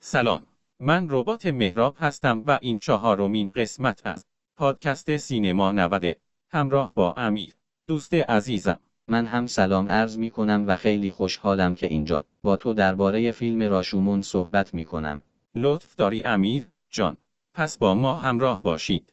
سلام. من ربات مهراب هستم و این چهارمین قسمت از پادکست سینما 90 همراه با امیر. دوست عزیزم. من هم سلام عرض می کنم و خیلی خوشحالم که اینجا با تو درباره فیلم راشومون صحبت می کنم. لطف داری امیر جان. پس با ما همراه باشید.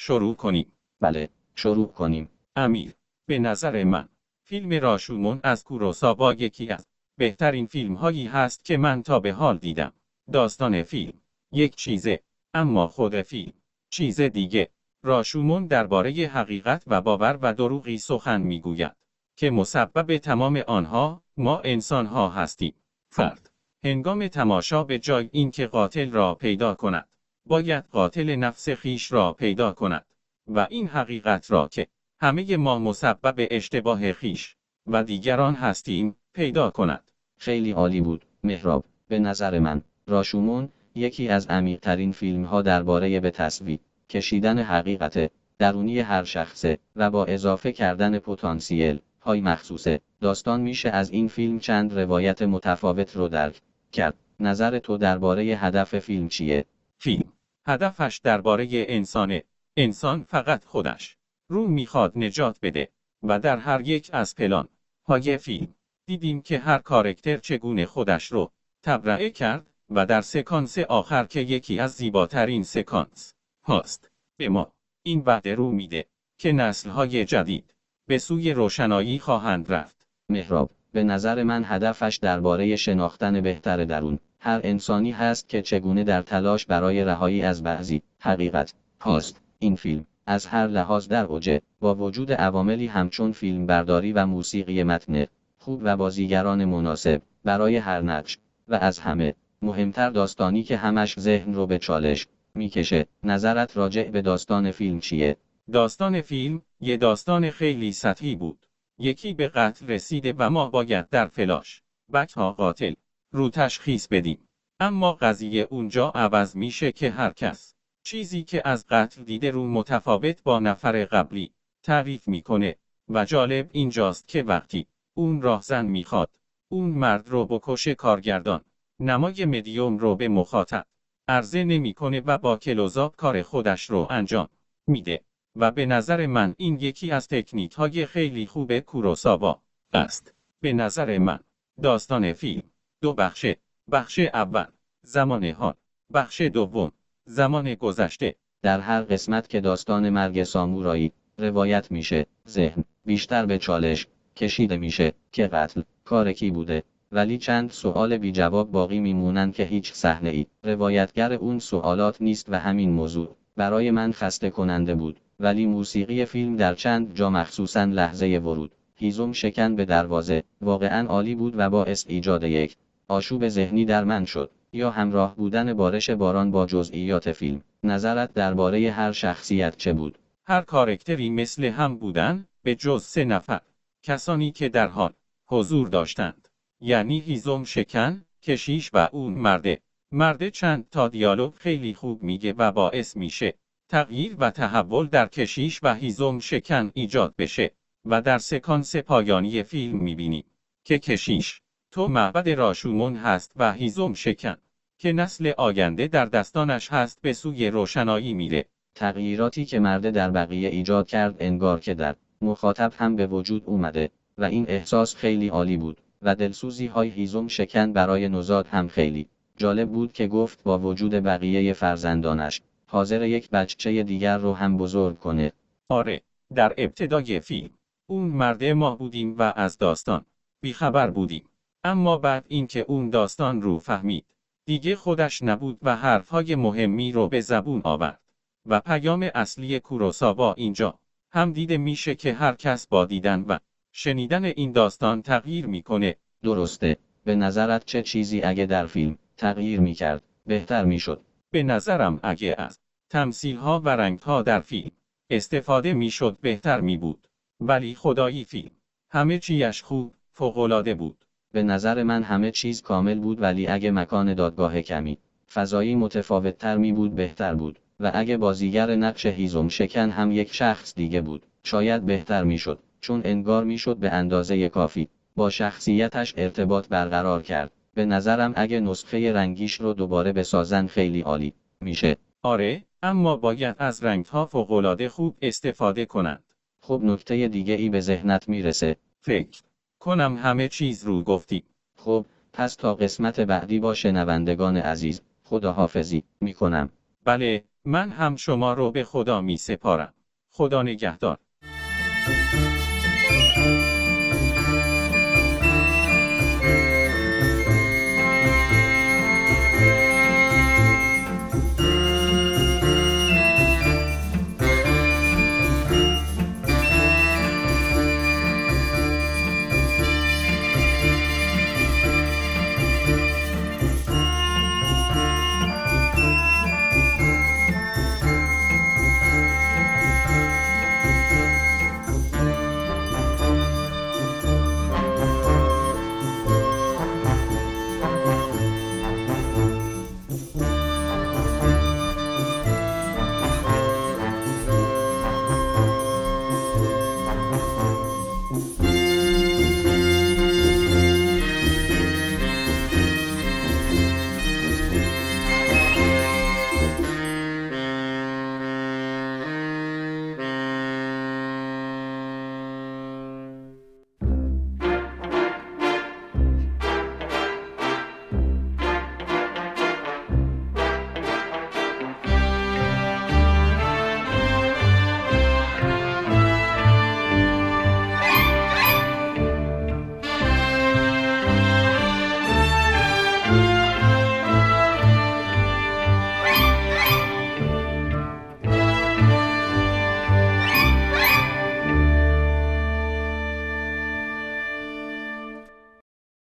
شروع کنیم. بله، شروع کنیم. امیر به نظر من فیلم راشومون از کوروساوا یکی از بهترین فیلم هایی هست که من تا به حال دیدم. داستان فیلم یک چیزه اما خود فیلم چیز دیگه. راشومون درباره حقیقت و باور و دروغی سخن می‌گوید که مسبب تمام آنها ما انسان ها هستیم. فرد هنگام تماشا به جای اینکه قاتل را پیدا کند باید قاتل نفس خیش را پیدا کند. و این حقیقت را که همه ما مسبب اشتباه خیش و دیگران هستیم پیدا کند. خیلی عالی بود مهراب به نظر من. راشومون یکی از عمیقترین فیلم ها درباره به تصویر کشیدن حقیقت درونی هر شخصه و با اضافه کردن پتانسیل های مخصوصه. داستان میشه از این فیلم چند روایت متفاوت رو درک کرد. نظر تو درباره هدف فیلم چیه؟ فیلم. هدفش درباره انسانه. انسان فقط خودش. رو می‌خواد نجات بده. و در هر یک از پلان های فیلم دیدیم که هر کارکتر چگونه خودش رو تبرئه کرد و در سکانس آخر که یکی از زیباترین سکانس هاست به ما این وعده رو میده که نسلهای جدید به سوی روشنایی خواهند رفت. مهراب به نظر من هدفش درباره شناختن بهتر درون. هر انسانی هست که چگونه در تلاش برای رهایی از بعضی حقیقت هاست این فیلم از هر لحاظ در اوجه با وجود عواملی همچون فیلم برداری و موسیقی متن خوب و بازیگران مناسب برای هر نقش و از همه مهمتر داستانی که همش ذهن رو به چالش می‌کشه. نظرت راجع به داستان فیلم چیه؟ داستان فیلم یه داستان خیلی سطحی بود. یکی به قتل رسیده و ما باید در فلاش. بک ها قاتل. رو تشخیص بدیم. اما قضیه اونجا عوض میشه که هر کس چیزی که از قتل دیده رو متفاوت با نفر قبلی تعریف می‌کنه و جالب اینجاست که وقتی اون راهزن می‌خواد اون مرد رو بکشه کارگردان. نمای مدیوم رو به مخاطب عرضه نمی‌کنه و با کلوزاب کار خودش رو انجام میده و به نظر من این یکی از تکنیک های خیلی خوب کوروساوا است. به نظر من داستان فیلم. دو بخشه. بخش اول زمان حال. بخش دوم زمان گذشته. در هر قسمت که داستان مرگ سامورایی روایت میشه ذهن بیشتر به چالش کشیده میشه که قتل کار کی بوده. ولی چند سوال بی جواب باقی میمونن که هیچ صحنه ای. روایتگر اون سوالات نیست و همین موضوع برای من خسته کننده بود. ولی موسیقی فیلم در چند جا مخصوصا لحظه ورود هیزم شکن به دروازه واقعا عالی بود و باعث ایجاد یک آشوب ذهنی در من شد. یا همراه بودن بارش باران با جزئیات فیلم. نظرت درباره هر شخصیت چه بود؟ هر کارکتری مثل هم بودن به جز سه نفر. کسانی که در حال حضور داشتند. یعنی هیزم شکن کشیش و اون مرده. مرده چند تا دیالوگ خیلی خوب میگه و باعث میشه تغییر و تحول در کشیش و هیزم شکن ایجاد بشه. و در سکانس پایانی فیلم می‌بینیم که کشیش تو معبد راشومون هست و هیزم شکن که نسل آینده در دستانش هست به سوی روشنایی میره. تغییراتی که مرده در بقیه ایجاد کرد انگار که در مخاطب هم به وجود اومده و این احساس خیلی عالی بود و دلسوزی های هیزم شکن برای نوزاد هم خیلی جالب بود که گفت با وجود بقیه فرزندانش حاضر یک بچه دیگر رو هم بزرگ کنه. آره در ابتدای فیلم اون مرده ما بودیم و از داستان بیخبر بودیم. اما بعد اینکه اون داستان رو فهمید دیگه خودش نبود و حرفهای مهمی رو به زبون آورد. و پیام اصلی کوروساوا اینجا. هم دیده میشه که هر کس با دیدن و شنیدن این داستان تغییر می‌کنه. درسته. به نظرت چه چیزی اگه در فیلم تغییر می‌کرد بهتر می‌شد؟ به نظرم اگه از تمثیل ها و رنگ ها در فیلم استفاده می‌شد بهتر می بود ولی خدایی فیلم. همه چیش خوب فوقالعاده بود. به نظر من همه چیز کامل بود ولی اگه مکان دادگاه کمی فضایی متفاوت تر می بود بهتر بود. و اگه بازیگر نقش هیزم شکن هم یک شخص دیگه بود شاید بهتر می‌شد چون انگار می‌شد به اندازه کافی. با شخصیتش ارتباط برقرار کرد. به نظرم اگه نسخه رنگیش رو دوباره بسازن خیلی عالی میشه. آره اما باید از رنگ ها فوقالعاده خوب استفاده کنند. خب نکته دیگه ای به ذهنت می‌رسه. فکر کنم همه چیز رو گفتی. خب پس تا قسمت بعدی با شنوندگان عزیز خداحافظی می‌کنم. بله من هم شما رو به خدا می سپارم خدا نگهدار.